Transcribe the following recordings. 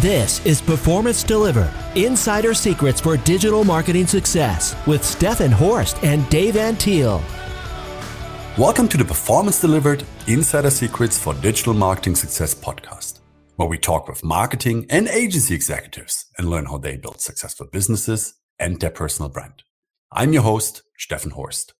This is Performance Delivered Insider Secrets for Digital Marketing Success with Steffen Horst and Dave Antil. Welcome to the Performance Delivered Insider Secrets for Digital Marketing Success podcast, where we talk with marketing and agency executives and learn how they build successful businesses and their personal brand. I'm your host, Steffen Horst.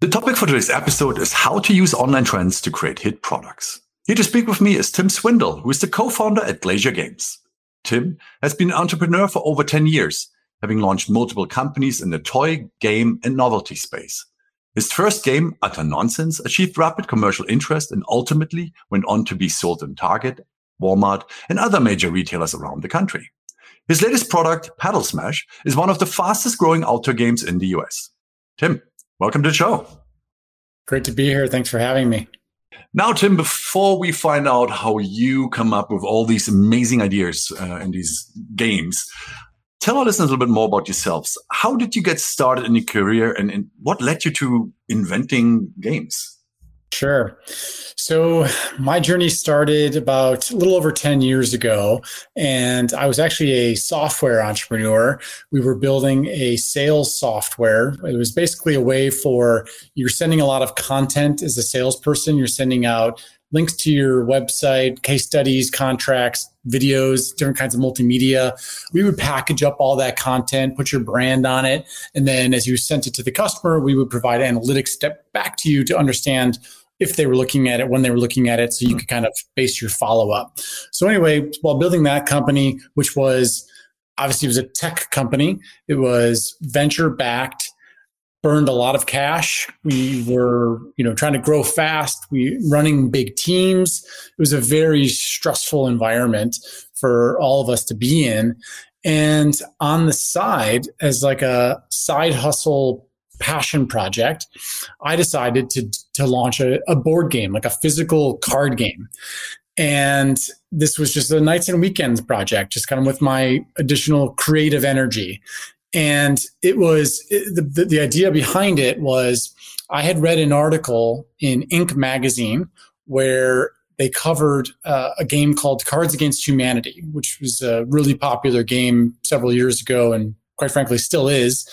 The topic for today's episode is how to use online trends to create hit products. Here to speak with me is Tim Swindle, who is the co-founder at Glacier Games. Tim has been an entrepreneur for over 10 years, having launched multiple companies in the toy, game, and novelty space. His first game, Utter Nonsense, achieved rapid commercial interest and ultimately went on to be sold in Target, Walmart, and other major retailers around the country. His latest product, Paddle Smash, is one of the fastest growing outdoor games in the US. Tim, welcome to the show. Great to be here. Thanks for having me. Now, Tim, before we find out how you come up with all these amazing ideas uh, in these games, tell our listeners a little bit more about yourselves. How did you get started in your career and, and what led you to inventing games? Sure. So my journey started about a little over 10 years ago, and I was actually a software entrepreneur. We were building a sales software. It was basically a way for you're sending a lot of content as a salesperson, you're sending out links to your website, case studies, contracts, videos, different kinds of multimedia. We would package up all that content, put your brand on it, and then as you sent it to the customer, we would provide analytics step back to you to understand if they were looking at it, when they were looking at it, so you could kind of base your follow up. So anyway, while building that company, which was obviously it was a tech company, it was venture backed, burned a lot of cash. We were, you know, trying to grow fast. We running big teams. It was a very stressful environment for all of us to be in. And on the side, as like a side hustle passion project, I decided to to launch a, a board game, like a physical card game. And this was just a nights and weekends project, just kind of with my additional creative energy. And it was the, the idea behind it was I had read an article in Inc. magazine where they covered uh, a game called Cards Against Humanity, which was a really popular game several years ago and quite frankly still is.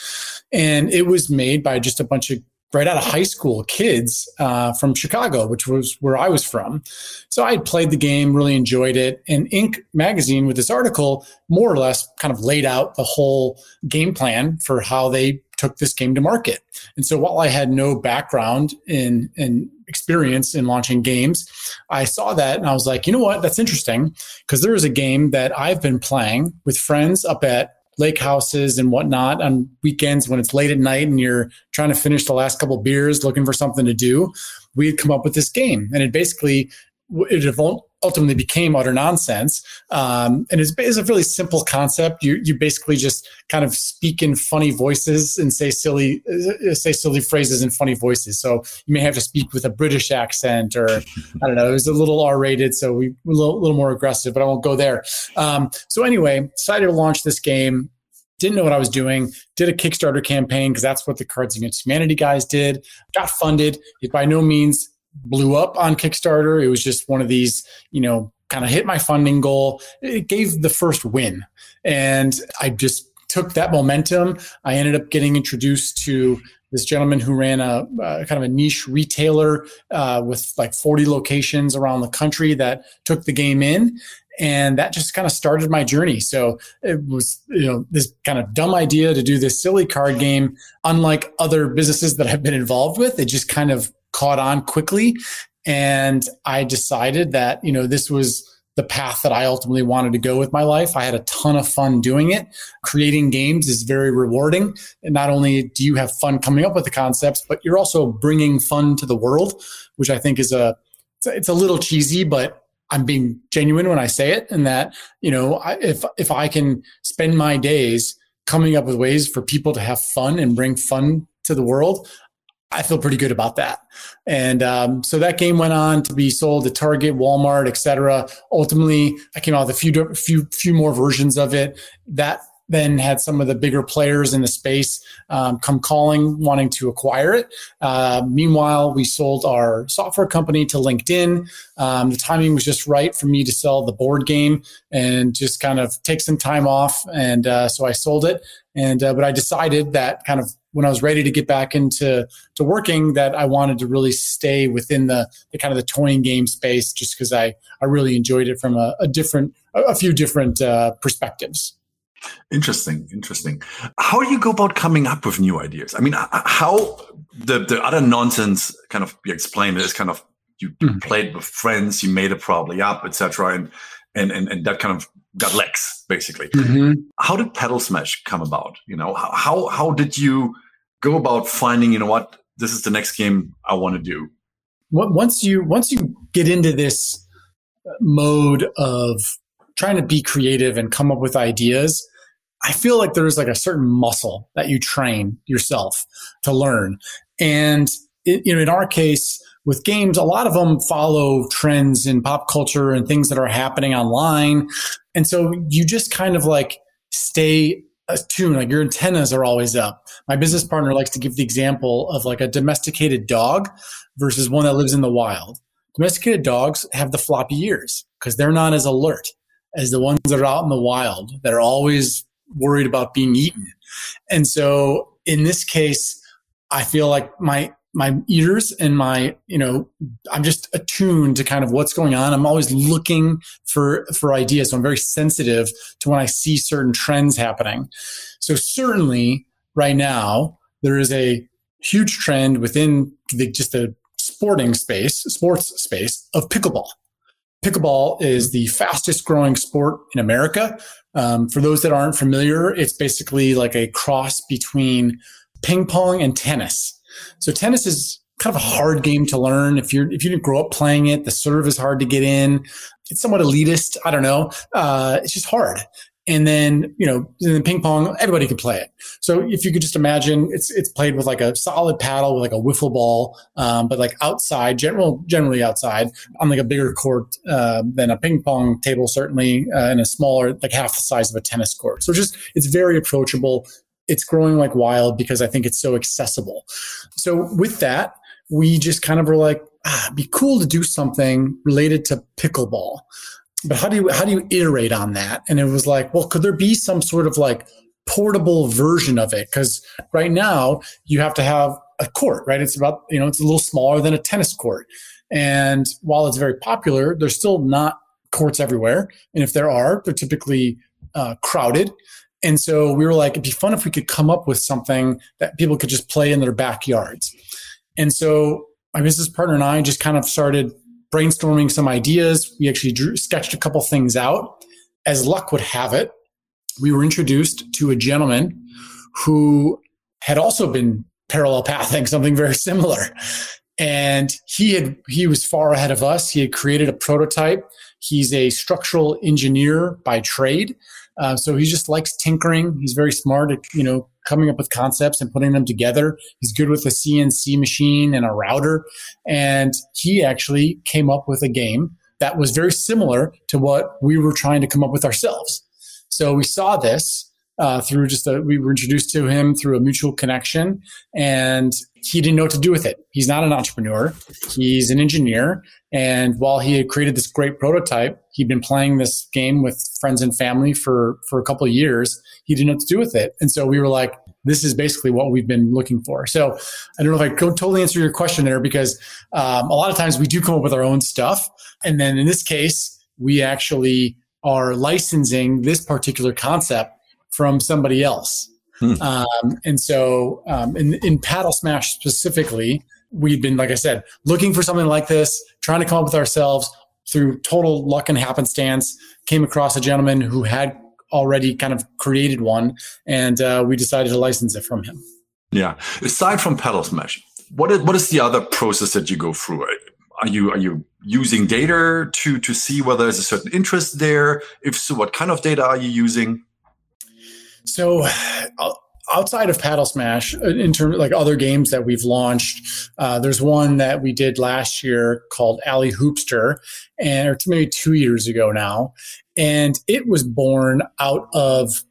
And it was made by just a bunch of right out of high school kids uh, from Chicago, which was where I was from. So I had played the game, really enjoyed it. And Inc. magazine, with this article, more or less kind of laid out the whole game plan for how they took this game to market. And so while I had no background in, in experience in launching games, I saw that and I was like, you know what? That's interesting because there is a game that I've been playing with friends up at lake houses and whatnot on weekends when it's late at night and you're trying to finish the last couple beers looking for something to do we had come up with this game. And it basically it ultimately became utter nonsense. Um, and it's, it's, a really simple concept. You you basically just kind of speak in funny voices and say silly uh, say silly phrases in funny voices. So you may have to speak with a British accent, or I don't know. It was a little R rated, so we a little, little, more aggressive. But I won't go there. Um, so anyway, decided to launch this game. Didn't know what I was doing. Did a Kickstarter campaign because that's what the Cards Against Humanity guys did. Got funded. It by no means blew up on Kickstarter. It was just one of these, you know, kind of hit my funding goal. It gave the first win. And I just took that momentum. I ended up getting introduced to this gentleman who ran a, a kind of a niche retailer uh, with like 40 locations around the country that took the game in. And that just kind of started my journey. So it was, you know, this kind of dumb idea to do this silly card game. Unlike other businesses that I've been involved with, it just kind of caught on quickly. And I decided that, you know, this was the path that I ultimately wanted to go with my life. I had a ton of fun doing it. Creating games is very rewarding. And not only do you have fun coming up with the concepts, but you're also bringing fun to the world, which I think is a, it's a little cheesy, but I'm being genuine when I say it. And that, you know, if, if I can spend my days coming up with ways for people to have fun and bring fun to the world, I feel pretty good about that. And um, so that game went on to be sold at Target, Walmart, etc. Ultimately, I came out with a few few few more versions of it. That then had some of the bigger players in the space um, come calling, wanting to acquire it. Uh, meanwhile, we sold our software company to LinkedIn. Um, the timing was just right for me to sell the board game and just kind of take some time off. And uh, so I sold it. And uh, but I decided that kind of when I was ready to get back into to working, that I wanted to really stay within the, the kind of the toying game space, just because I I really enjoyed it from a, a different a, few different uh, perspectives. Interesting, interesting. How do you go about coming up with new ideas? I mean, how the the utter nonsense kind of you explained is kind of you mm-hmm. played with friends, you made it probably up, etc., and and and and that kind of got legs basically. Mm-hmm. How did Paddle Smash come about? You know, how how did you go about finding? You know what, this is the next game I want to do. Once you once you get into this mode of trying to be creative and come up with ideas, I feel like there's like a certain muscle that you train yourself to learn. And it, you know, in our case with games, a lot of them follow trends in pop culture and things that are happening online. And so you just kind of like stay attuned, like your antennas are always up. My business partner likes to give the example of like a domesticated dog versus one that lives in the wild. Domesticated dogs have the floppy ears because they're not as alert as the ones that are out in the wild that are always worried about being eaten. And so in this case, I feel like my my ears and my you know i'm just attuned to kind of what's going on i'm always looking for for ideas so i'm very sensitive to when i see certain trends happening so certainly right now there is a huge trend within the just the sporting space sports space of pickleball Pickleball is the fastest growing sport in America. Um, for those that aren't familiar, it's basically like a cross between ping pong and tennis. So tennis is kind of a hard game to learn. If you're if you didn't grow up playing it, the serve is hard to get in. It's somewhat elitist. I don't know. Uh, it's just hard. And then, you know, in ping pong, everybody can play it. So if you could just imagine, it's it's played with like a solid paddle with like a wiffle ball, um, but like outside, general generally outside on like a bigger court uh, than a ping pong table, certainly, uh, and a smaller, like half the size of a tennis court. So just it's very approachable. It's growing like wild because I think it's so accessible. So with that, we just kind of were like, ah, be cool to do something related to pickleball. But how do you how do you iterate on that? And it was like well could there be some sort of like portable version of it? Because right now you have to have a court right? It's about you know it's a little smaller than a tennis court. And while it's very popular there's still not courts everywhere. And if there are they're typically uh, crowded and so we were like it'd be fun if we could come up with something that people could just play in their backyards and so my business partner and i just kind of started brainstorming some ideas. We actually drew, sketched a couple things out. As luck would have it, we were introduced to a gentleman who had also been parallel pathing something very similar. And he had he was far ahead of us. He had created a prototype. He's a structural engineer by trade. Uh, so he just likes tinkering. He's very smart at, you know, coming up with concepts and putting them together. He's good with a CNC machine and a router. And he actually came up with a game that was very similar to what we were trying to come up with ourselves. So we saw this uh, through just a, we were introduced to him through a mutual connection and he didn't know what to do with it. He's not an entrepreneur. He's an engineer. And while he had created this great prototype, he'd been playing this game with friends and family for, for a couple of years. He didn't know what to do with it. And so we were like, this is basically what we've been looking for. So I don't know if I could totally answer your question there because um, a lot of times we do come up with our own stuff. And then in this case, we actually are licensing this particular concept from somebody else. Hmm. Um, and so um, in, in Paddle Smash specifically, we've been, like I said, looking for something like this, trying to come up with ourselves through total luck and happenstance. Came across a gentleman who had already kind of created one, and uh, we decided to license it from him. Yeah. Aside from Paddle Smash, what is what is the other process that you go through? Are you are you using data to to see whether there's a certain interest there? If so, what kind of data are you using? So outside of Paddle Smash, uh, in terms like other games that we've launched, uh, there's one that we did last year called Alley Hoopster, and or maybe two years ago now, and it was born out of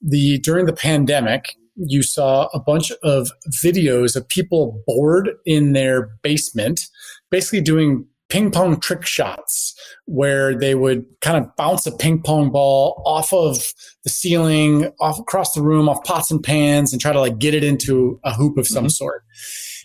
the during the pandemic, you saw a bunch of videos of people bored in their basement, basically doing ping pong trick shots where they would kind of bounce a ping pong ball off of the ceiling, off across the room, off pots and pans, and try to like get it into a hoop of some mm-hmm. sort.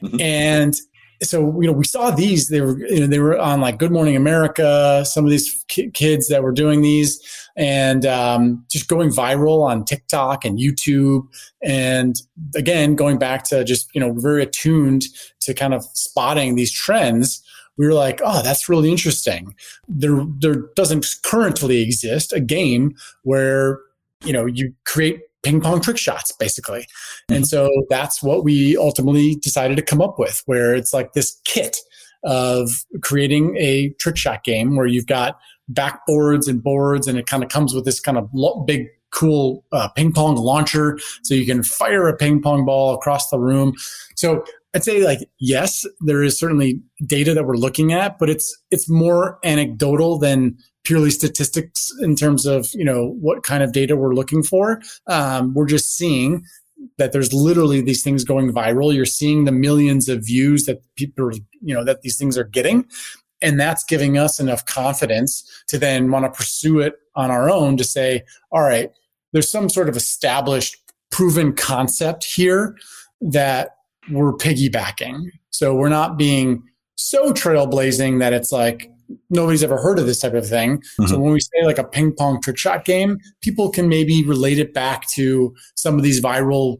Mm-hmm. And so you know we saw these they were you know, they were on like good morning america some of these ki- kids that were doing these and um, just going viral on tiktok and youtube and again going back to just you know very attuned to kind of spotting these trends we were like oh that's really interesting. There there doesn't currently exist a game where you know you create ping pong trick shots basically. Mm-hmm. and so that's what we ultimately decided to come up with where it's like this kit of creating a trick shot game where you've got backboards and boards and it kind of comes with this kind of big cool uh, ping pong launcher so you can fire a ping pong ball across the room. So i'd say like yes there is certainly data that we're looking at but it's it's more anecdotal than purely statistics in terms of you know what kind of data we're looking for. Um, we're just seeing that there's literally these things going viral. You're seeing the millions of views that people you know that these things are getting, and that's giving us enough confidence to then want to pursue it on our own to say, all right, there's some sort of established, proven concept here that we're piggybacking. So we're not being so trailblazing that it's like nobody's ever heard of this type of thing. Mm-hmm. So when we say like a ping pong trick shot game, people can maybe relate it back to some of these viral,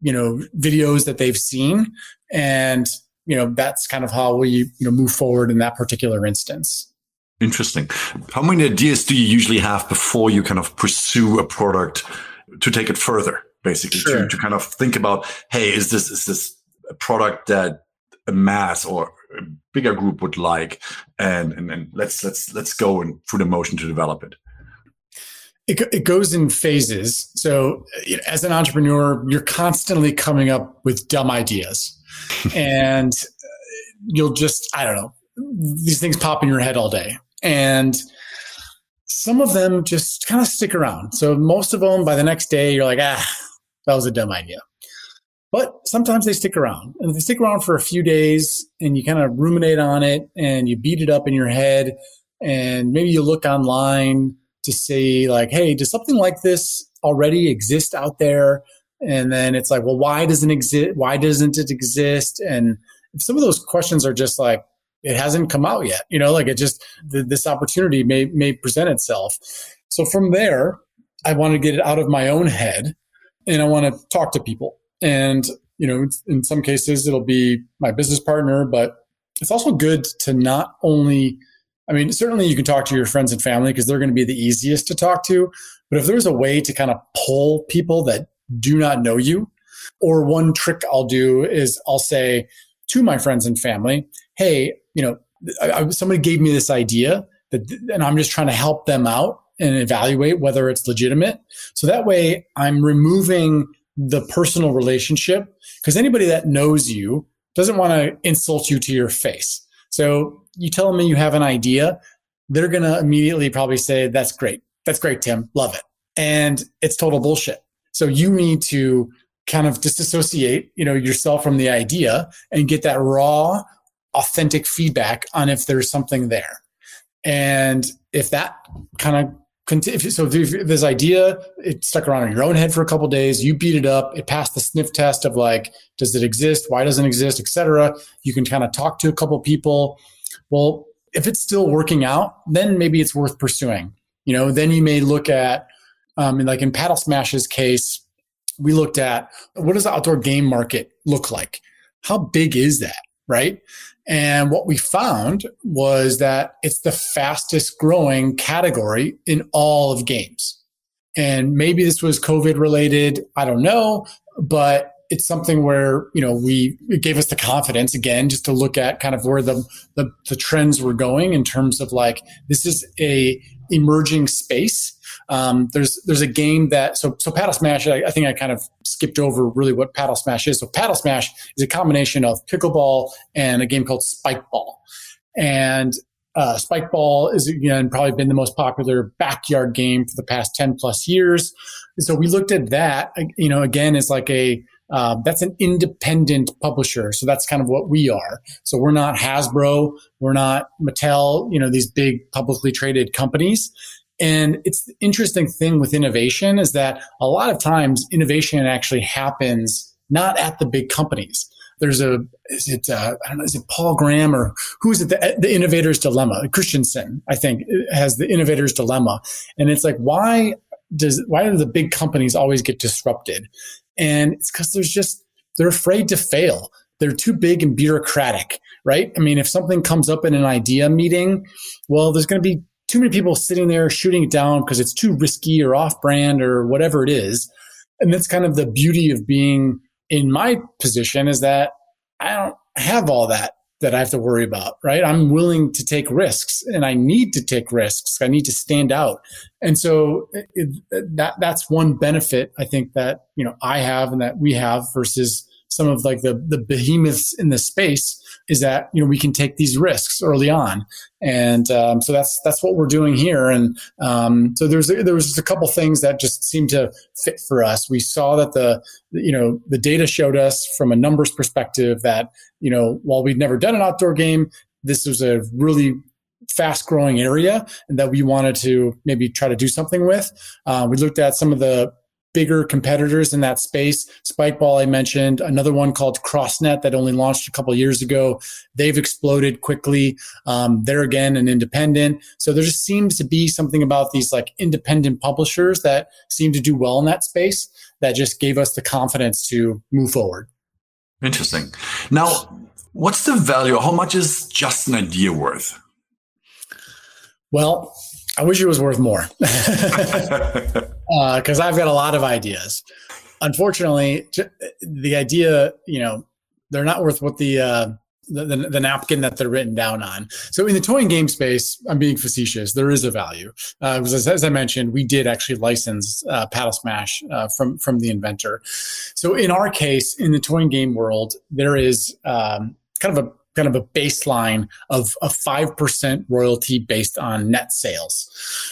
you know, videos that they've seen. And, you know, that's kind of how we, you know, move forward in that particular instance. Interesting. How many ideas do you usually have before you kind of pursue a product to take it further? Basically, sure. to, to kind of think about, hey, is this is this a product that a mass or a bigger group would like and and, and let's let's let's go and through the motion to develop it. It, it goes in phases. So as an entrepreneur you're constantly coming up with dumb ideas. And you'll just i don't know these things pop in your head all day. And some of them just kind of stick around. So most of them by the next day you're like ah that was a dumb idea but sometimes they stick around. And if they stick around for a few days and you kind of ruminate on it and you beat it up in your head and maybe you look online to see like, hey, does something like this already exist out there? And then it's like, well, why doesn't exist? Why doesn't it exist? And some of those questions are just like, it hasn't come out yet. You know, like it just this opportunity may may present itself. So from there, I want to get it out of my own head and I want to talk to people and, you know, in some cases it'll be my business partner, but it's also good to not only, I mean, certainly you can talk to your friends and family because they're going to be the easiest to talk to. But if there's a way to kind of pull people that do not know you, or one trick I'll do is I'll say to my friends and family, hey, you know, I, somebody gave me this idea that, and I'm just trying to help them out and evaluate whether it's legitimate. So that way I'm removing the personal relationship because anybody that knows you doesn't want to insult you to your face. So you tell them you have an idea, they're going to immediately probably say, That's great. That's great, Tim. Love it. And it's total bullshit. So you need to kind of disassociate, you know, yourself from the idea and get that raw, authentic feedback on if there's something there. And if that kind of so if this idea it stuck around in your own head for a couple days you beat it up it passed the sniff test of like does it exist? Why doesn't it exist? Etc you can kind of talk to a couple people. Well if it's still working out then maybe it's worth pursuing. You know then you may look at um, like in paddle smash's case we looked at what does the outdoor game market look like? How big is that right and what we found was that it's the fastest growing category in all of games. And maybe this was COVID related. I don't know, but it's something where, you know, we, it gave us the confidence again, just to look at kind of where the, the, the trends were going in terms of like, this is a emerging space um, there's there's a game that so so paddle smash. I, I, think I kind of skipped over really what paddle smash is. So paddle smash is a combination of pickleball and a game called spike ball, and uh, Spikeball is again probably been the most popular backyard game for the past 10 plus years. And so we looked at that, you know, again, as like a, uh, that's an independent publisher. So that's kind of what we are. So we're not Hasbro. We're not Mattel, you know, these big publicly traded companies. And it's the interesting thing with innovation is that a lot of times innovation actually happens not at the big companies. There's a is it uh, I don't know is it Paul Graham or who is it? The, the innovator's dilemma. Christensen I think has the innovator's dilemma. And it's like why does why do the big companies always get disrupted? And it's because there's just they're afraid to fail. They're too big and bureaucratic right? I mean if something comes up in an idea meeting well there's going to be too many people sitting there shooting it down because it's too risky or off brand or whatever it is and that's kind of the beauty of being in my position is that I don't have all that that I have to worry about, right? I'm willing to take risks and I need to take risks. I need to stand out. And so it, that, that's one benefit I think that, you know, I have and that we have versus some of like the, the behemoths in the space is that you know we can take these risks early on, and um, so that's that's what we're doing here. And um, so there's there was a couple things that just seemed to fit for us. We saw that the you know the data showed us from a numbers perspective that you know while we'd never done an outdoor game, this was a really fast growing area and that we wanted to maybe try to do something with. Uh, we looked at some of the bigger competitors in that space. Spikeball, I mentioned, another one called CrossNet that only launched a couple years ago. They've exploded quickly. Um, they're again an independent. So there just seems to be something about these like independent publishers that seem to do well in that space that just gave us the confidence to move forward. Interesting. Now, what's the value? How much is just an idea worth? Well, I wish it was worth more because uh, I've got a lot of ideas. Unfortunately, the idea, you know, they're not worth what the, uh, the, the, the napkin that they're written down on. So in the toy and game space, I'm being facetious. There is a value uh, as, as, I mentioned, we did actually license uh, Paddle Smash uh, from from the inventor. So in our case, in the toy and game world, there is um, kind of a kind of a baseline of a 5% royalty based on net sales.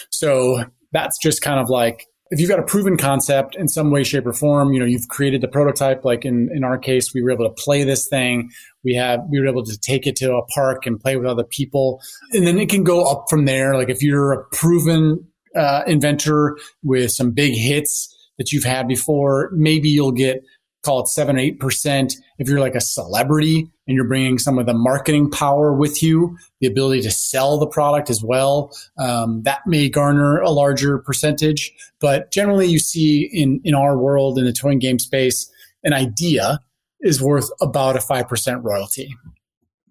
So that's just kind of like if you've got a proven concept in some way, shape, or form, you know, you've created the prototype. Like in, in our case, we were able to play this thing. We have we were able to take it to a park and play with other people, and then it can go up from there. Like if you're a proven uh, inventor with some big hits that you've had before, maybe you'll get call it seven, eight percent. If you're like a celebrity, and you're bringing some of the marketing power with you, the ability to sell the product as well. Um, that may garner a larger percentage, but generally you see in, in our world, in the toy game space, an idea is worth about a 5% royalty.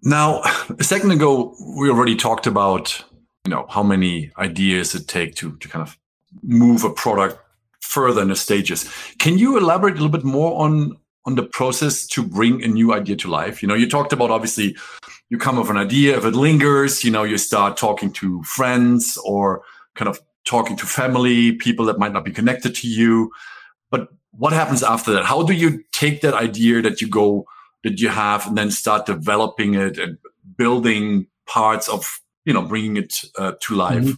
Now, a second ago, we already talked about, you know, how many ideas it take to, to kind of move a product further in the stages. Can you elaborate a little bit more on on the process to bring a new idea to life? You know, you talked about obviously you come up with an idea, if it lingers, you know, you start talking to friends or kind of talking to family, people that might not be connected to you. But what happens after that? How do you take that idea that you go, that you have, and then start developing it and building parts of, you know, bringing it uh, to life? Mm-hmm.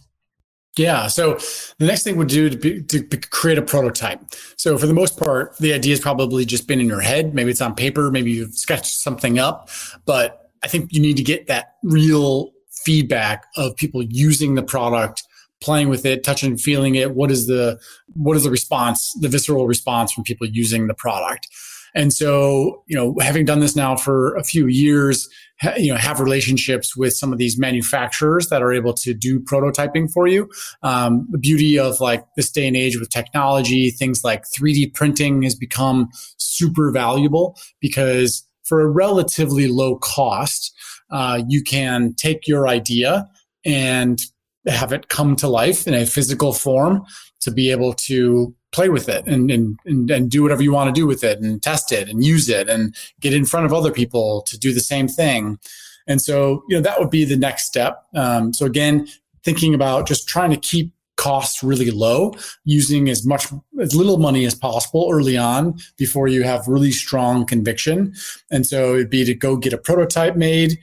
Yeah. So the next thing we'd do to, be, to create a prototype. So for the most part, the idea has probably just been in your head. Maybe it's on paper. Maybe you've sketched something up. But I think you need to get that real feedback of people using the product, playing with it, touching, feeling it. What is the what is the response, the visceral response from people using the product? And so, you know, having done this now for a few years, you know, have relationships with some of these manufacturers that are able to do prototyping for you. Um, the beauty of like this day and age with technology, things like 3D printing has become super valuable because for a relatively low cost, uh, you can take your idea and have it come to life in a physical form to be able to play with it and, and, and, and do whatever you want to do with it and test it and use it and get in front of other people to do the same thing. And so, you know, that would be the next step. Um, so again, thinking about just trying to keep costs really low, using as much as little money as possible early on before you have really strong conviction. And so it'd be to go get a prototype made.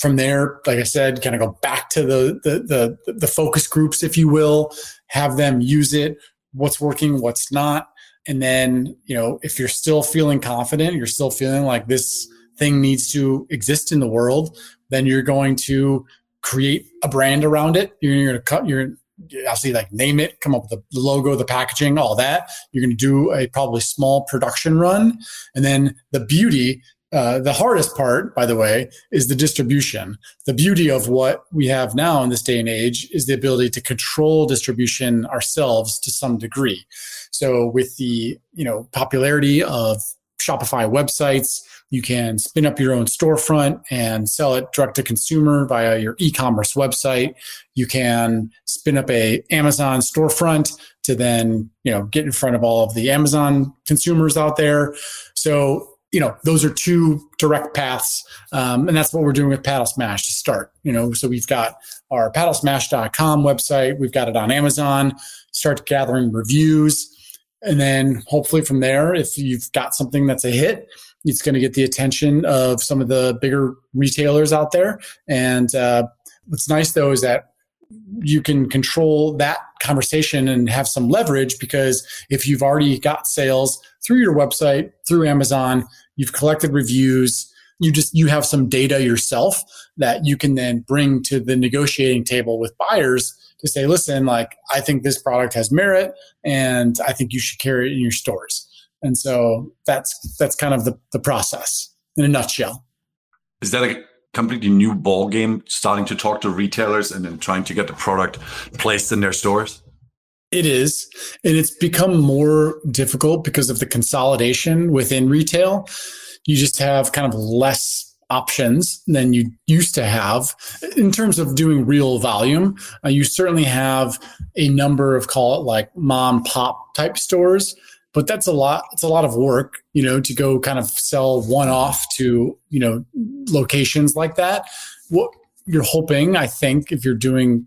From there, like I said, kind of go back to the the the, the focus groups, if you will, have them use it, what's working, what's not. And then, you know, if you're still feeling confident, you're still feeling like this thing needs to exist in the world, then you're going to create a brand around it. You're, going to cut, you're obviously like name it, come up with the logo, the packaging, all that. You're going to do a probably small production run. And then the beauty, uh, the hardest part, by the way, is the distribution. The beauty of what we have now in this day and age is the ability to control distribution ourselves to some degree. So with the, you know, popularity of Shopify websites, you can spin up your own storefront and sell it direct to consumer via your e-commerce website. You can spin up a Amazon storefront to then, you know, get in front of all of the Amazon consumers out there. So, you know, those are two direct paths. Um, and that's what we're doing with Paddle Smash to start. You know, so we've got our paddlesmash.com website. We've got it on Amazon. Start gathering reviews. And then hopefully from there, if you've got something that's a hit, it's going to get the attention of some of the bigger retailers out there. And uh, what's nice though is that you can control that conversation and have some leverage because if you've already got sales through your website, through Amazon, you've collected reviews, you just you have some data yourself that you can then bring to the negotiating table with buyers to say, listen, like I think this product has merit and I think you should carry it in your stores. And so that's that's kind of the, the process in a nutshell. Is that a completely new ball game starting to talk to retailers and then trying to get the product placed in their stores? It is. And it's become more difficult because of the consolidation within retail. You just have kind of less options than you used to have in terms of doing real volume. Uh, you certainly have a number of call it like mom pop type stores but that's a lot it's a lot of work you know to go kind of sell one off to you know locations like that what you're hoping i think if you're doing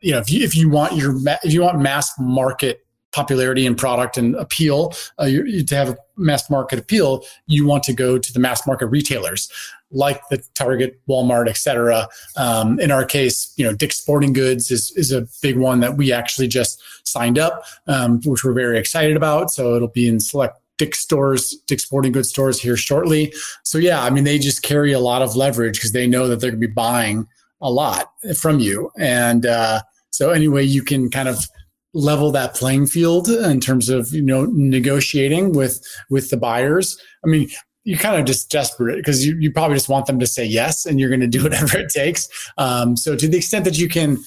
you know if you if you want your if you want mass market popularity and product and appeal uh, to have a mass market appeal you want to go to the mass market retailers like the target walmart et cetera um, in our case you know dick's sporting goods is, is a big one that we actually just signed up um, which we're very excited about so it'll be in select Dick's stores, Dick's Sporting Goods stores here shortly. So yeah, I mean they just carry a lot of leverage because they know that they're going to be buying a lot from you, and uh, so anyway you can kind of level that playing field in terms of you know negotiating with with the buyers. I mean you're kind of just desperate because you, you probably just want them to say yes and you're going to do whatever it takes. Um, so to the extent that you can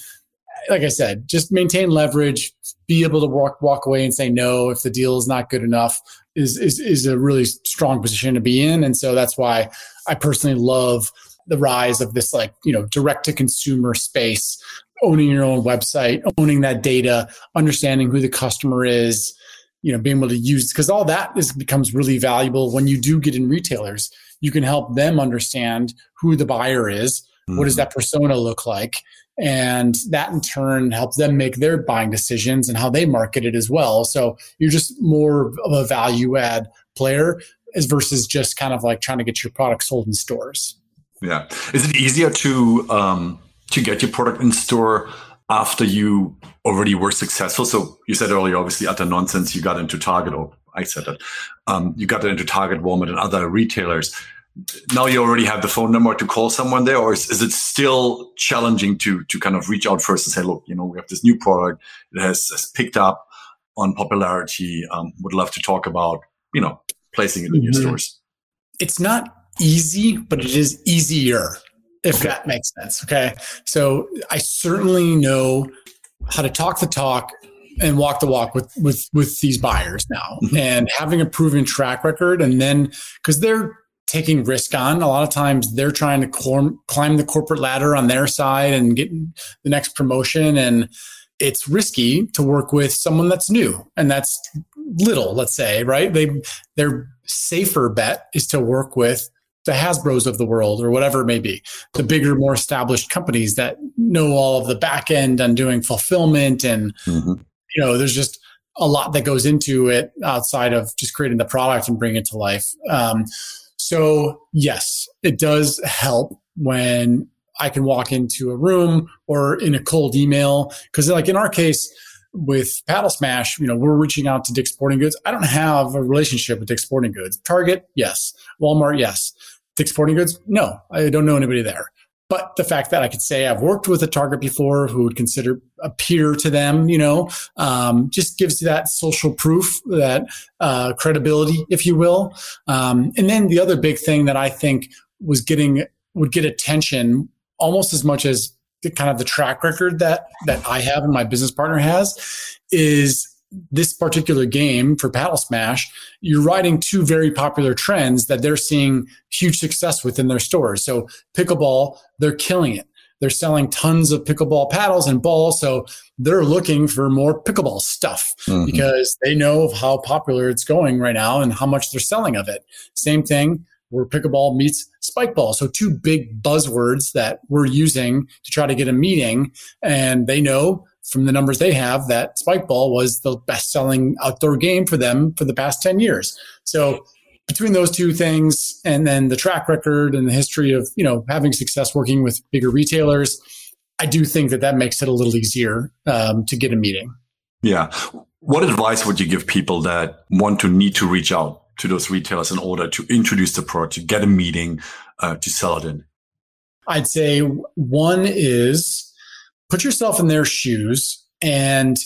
like i said just maintain leverage be able to walk walk away and say no if the deal is not good enough is is, is a really strong position to be in. And so that's why i personally love the rise of this like you know direct to consumer space owning your own website, owning that data, understanding who the customer is, you know, being able to use because all that is becomes really valuable when you do get in retailers. You can help them understand who the buyer is, mm-hmm. what does mm-hmm. that persona look like, and that in turn helps them make their buying decisions and how they market it as well. So you're just more of a value add player as versus just kind of like trying to get your product sold in stores. Yeah, is it easier to um to get your product in store after you already were successful? So you said earlier, obviously, utter nonsense, you got into Target, or I said that, um, you got into Target, Walmart, and other retailers. Now you already have the phone number to call someone there, or is, is it still challenging to to kind of reach out first and say, look, you know, we have this new product, it has, has picked up on popularity. Um, would love to talk about, you know, placing it in mm-hmm. your stores. It's not easy, but it is easier if okay. that makes sense. Okay. So I certainly know how to talk the talk and walk the walk with with with these buyers now mm-hmm. and having a proven track record and then because they're taking risk on a lot of times they're trying to climb, climb the corporate ladder on their side and get the next promotion and it's risky to work with someone that's new and that's little let's say right they their safer bet is to work with the Hasbro's of the world or whatever it may be, the bigger, more established companies that know all of the back end on doing fulfillment and mm-hmm. you know, there's just a lot that goes into it outside of just creating the product and bringing it to life. Um, so yes, it does help when I can walk into a room or in a cold email. Cause like in our case, with Paddle Smash, you know, we're reaching out to Dick's Sporting Goods. I don't have a relationship with Dick's Sporting Goods. Target, yes. Walmart, yes. Dick's Sporting Goods, no. I don't know anybody there. But the fact that I could say I've worked with a Target before who would consider a peer to them, you know, um, just gives that social proof, that uh, credibility, if you will. Um, and then the other big thing that I think was getting would get attention almost as much as the kind of the track record that that I have and my business partner has is this particular game for Paddle Smash, you're riding two very popular trends that they're seeing huge success within their stores. So pickleball, they're killing it. They're selling tons of pickleball paddles and balls. So they're looking for more pickleball stuff mm-hmm. because they know how popular it's going right now and how much they're selling of it. Same thing where pickleball meets spike ball. So two big buzzwords that we're using to try to get a meeting. And they know from the numbers they have that spike ball was the best selling outdoor game for them for the past 10 years. So between those two things and then the track record and the history of, you know, having success working with bigger retailers, I do think that that makes it a little easier um, to get a meeting. Yeah. What advice would you give people that want to need to reach out to those retailers in order to introduce the product, to get a meeting, uh, to sell it in? I'd say one is put yourself in their shoes. And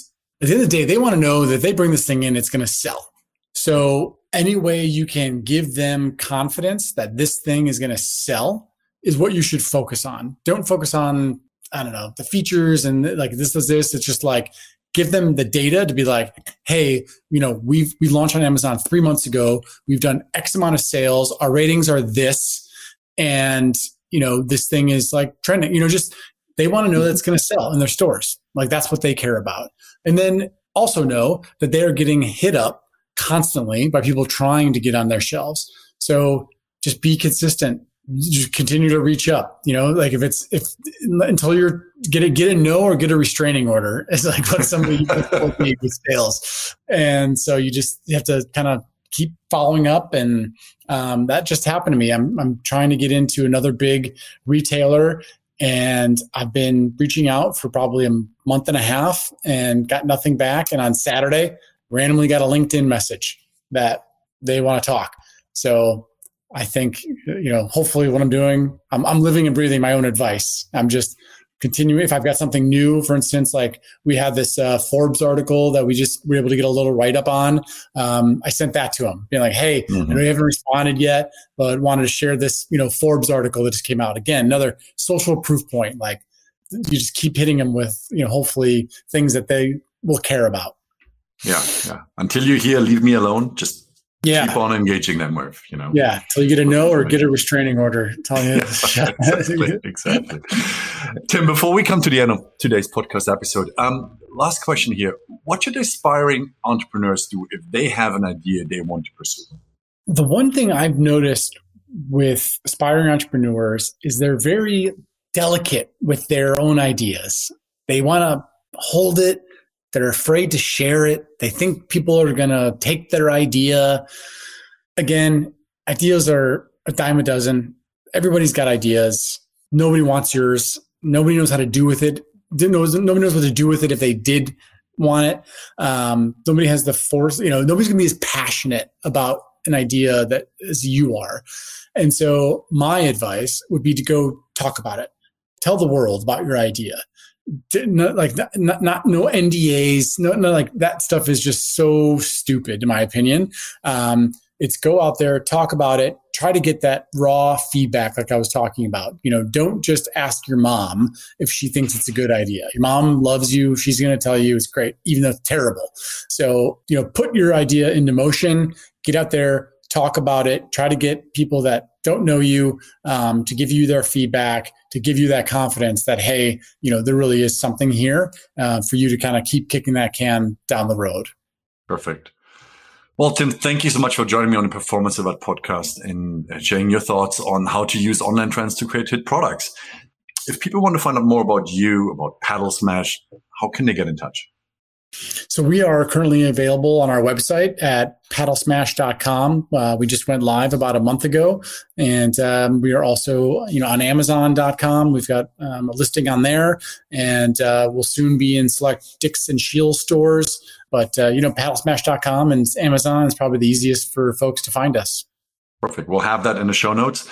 at the end of the day, they want to know that they bring this thing in, it's going to sell. So, any way you can give them confidence that this thing is going to sell is what you should focus on. Don't focus on, I don't know, the features and like this does this. It's just like, give them the data to be like, hey, you know, we've we launched on Amazon three months ago. We've done X amount of sales. Our ratings are this, and you know, this thing is like trending. You know, just they want to know that it's going to sell in their stores. Like that's what they care about. And then also know that they are getting hit up constantly by people trying to get on their shelves. So just be consistent just continue to reach up. You know, like if it's if until you're get a get a no or get a restraining order. It's like what somebody with sales, and so you just have to kind of keep following up, and um, that just happened to me. I'm I'm trying to get into another big retailer. And I've been reaching out for probably a month and a half and got nothing back. And on Saturday, randomly got a LinkedIn message that they want to talk. So I think, you know, hopefully what I'm doing, I'm, I'm living and breathing my own advice. I'm just continuing. If I've got something new, for instance, like we had this uh, Forbes article that we just were able to get a little write up on. Um, I sent that to him, being like, "Hey, mm-hmm. I haven't responded yet, but wanted to share this, you know, Forbes article that just came out. Again, another social proof point. Like you just keep hitting them with, you know, hopefully things that they will care about. Yeah, yeah. Until you hear, leave me alone. Just yeah. keep on engaging them with, you know. Yeah, till you get a no or get a restraining order telling you. exactly, exactly. Tim, before we come to the end of today's podcast episode, um, last question here: What should aspiring entrepreneurs do if they have an idea they want to pursue? The one thing I've noticed with aspiring entrepreneurs is they're very delicate with their own ideas. They want to hold it they're afraid to share it. They think people are going to take their idea. Again, ideas are a dime a dozen. Everybody's got ideas. Nobody wants yours. Nobody knows how to do with it. Nobody knows what to do with it if they did want it. Um, nobody has the force. You know, nobody's going to be as passionate about an idea that as you are. And so, my advice would be to go talk about it. Tell the world about your idea not like not, not no NDAs, no, no, like that stuff is just so stupid in my opinion. Um, it's go out there, talk about it, try to get that raw feedback, like I was talking about. You know, don't just ask your mom if she thinks it's a good idea. Your mom loves you; she's going to tell you it's great, even though it's terrible. So, you know, put your idea into motion, get out there, talk about it, try to get people that don't know you um, to give you their feedback, to give you that confidence that, hey, you know, there really is something here uh, for you to kind of keep kicking that can down the road. Perfect. Well, Tim, thank you so much for joining me on the Performance Delivered podcast and sharing your thoughts on how to use online trends to create hit products. If people want to find out more about you, about Paddle Smash, how can they get in touch? So we are currently available on our website at paddlesmash.com. Uh, we just went live about a month ago, and um, we are also, you know, on Amazon.com. We've got um, a listing on there, and uh, we'll soon be in select Dick's and Scheels stores. But uh, you know, paddlesmash.com and Amazon is probably the easiest for folks to find us. Perfect. We'll have that in the show notes.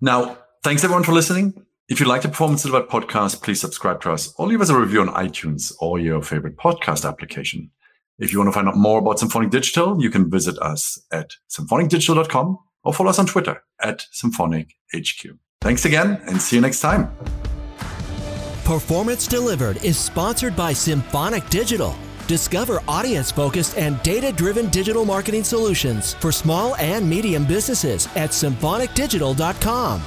Now, thanks everyone for listening. If you like the Performance Delivered podcast, please subscribe to us or leave us a review on iTunes or your favorite podcast application. If you want to find out more about Symphonic Digital, you can visit us at symphonicdigital.com or follow us on Twitter at Symphonic_HQ. Thanks again and see you next time. Performance Delivered is sponsored by Symphonic Digital. Discover audience focused and data driven digital marketing solutions for small and medium businesses at symphonicdigital.com.